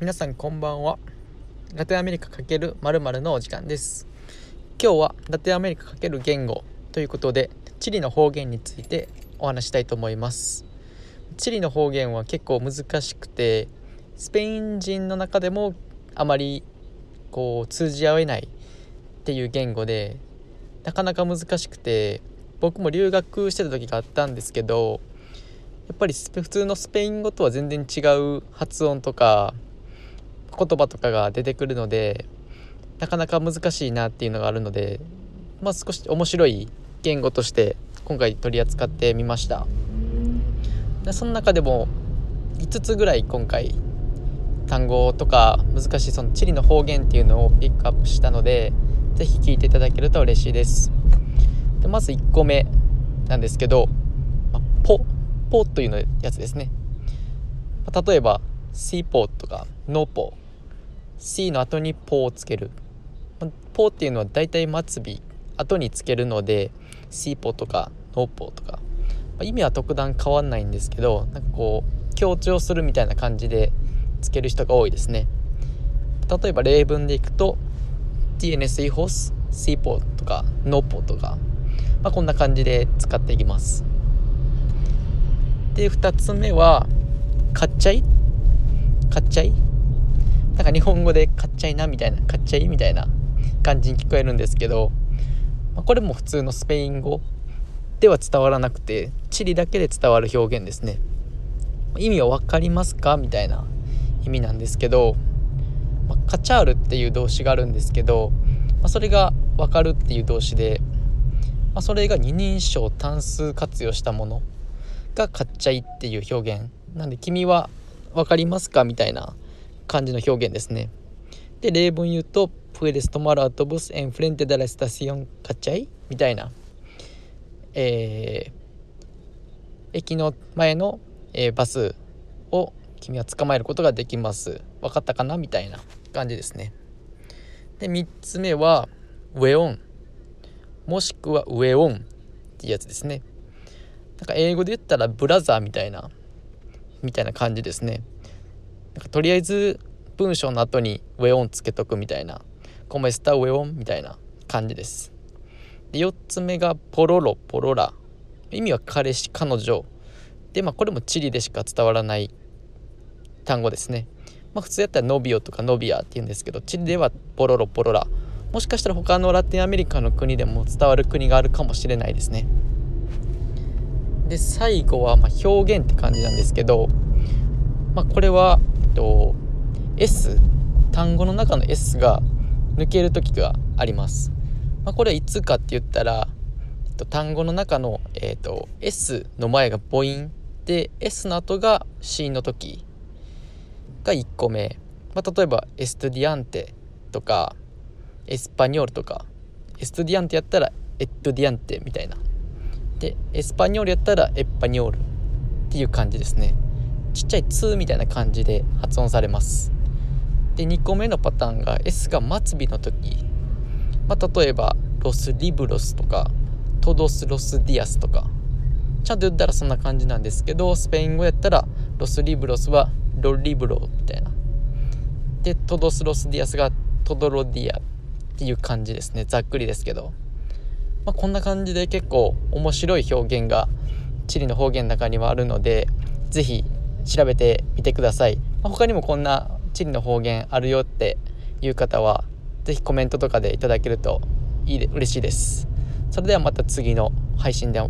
皆さんこんばんは。ラテンアメリカ×〇〇のお時間です。今日はラテンアメリカ×言語ということでチリの方言についてお話したいと思います。チリの方言は結構難しくてスペイン人の中でもあまりこう通じ合えないっていう言語でなかなか難しくて僕も留学してた時があったんですけどやっぱり普通のスペイン語とは全然違う発音とか言葉とかが出てくるのでなかなか難しいなっていうのがあるので、まあ、少し面白い言語として今回取り扱ってみました。でその中でも5つぐらい今回単語とか難しいその地理の方言っていうのをピックアップしたので是非聞いていただけると嬉しいです。でまず1個目なんですけど「po」po というのやつですね。例えばシーポーとかノーポー C の後にポをつける。ポーっていうのはだいたい末尾後につけるので Sí po とか No po とか。意味は特段変わんないんですけどなんかこう強調するみたいな感じでつける人が多いですね。例えば例文でいくと TNS イホースシーポとかノーポとか、まあ、こんな感じで使っていきます。で2つ目は買っちゃい買っちゃい？なんか日本語で買っちゃいなみたいな買っちゃいみたいな感じに聞こえるんですけど、まあ、これも普通のスペイン語では伝わらなくてチリだけで伝わる表現ですね。意味は分かりますかみたいな意味なんですけど、まあ、カチャールっていう動詞があるんですけど、まあ、それが分かるっていう動詞で、まあ、それが二人称単数活用したものが買っちゃいっていう表現。なんで君は分かりますか？みたいな感じの表現ですね。で例文言うと「Puedes tomar autobús en frente de la estación cachai」みたいな、えー、駅の前の、えー、バスを君は捕まえることができます。分かったかな？みたいな感じですね。で3つ目は「ウェオン」もしくは「ウェオン」っていうやつですね。なんか英語で言ったらブラザーみたいな。みたいな感じですね。なんかとりあえず文章の後にウェオンつけとくみたいな。コメスタウェオンみたいな感じです。で4つ目がポロロポロラ意味は彼氏彼女。でまあこれもチリでしか伝わらない単語ですね。まあ普通やったらノビオとかノビアって言うんですけどチリではポロロポロラもしかしたら他のラテンアメリカの国でも伝わる国があるかもしれないですね。で最後はま表現って感じなんですけど、まあ、これは、えっと、S 単語の中の S が抜ける時があります。まあ、これはいつかって言ったら、えっと、単語の中の、えっと、S の前が母音で S の後が C の時が1個目、まあ、例えば estudiante とか español とか estudiante やったらエットディアンテみたいなで español やったらエッパニョールっていう感じですね。ちっちゃい「2」みたいな感じで発音されます。で2個目のパターンが S が末尾の時、まあ、例えば「los libros」とか「todos los días」とか。ちゃんと言ったらそんな感じなんですけどスペイン語やったら「los libros」は「lo libro」みたいな。で todos los díasが「todo lo día」っていう感じですね。ざっくりですけど。まあ、こんな感じで結構面白い表現がチリの方言の中にはあるので是非調べてみてください、まあ、他にもこんな地理の方言あるよっていう方は是非コメントとかでいただけるといいで嬉しいです。それではまた次の配信で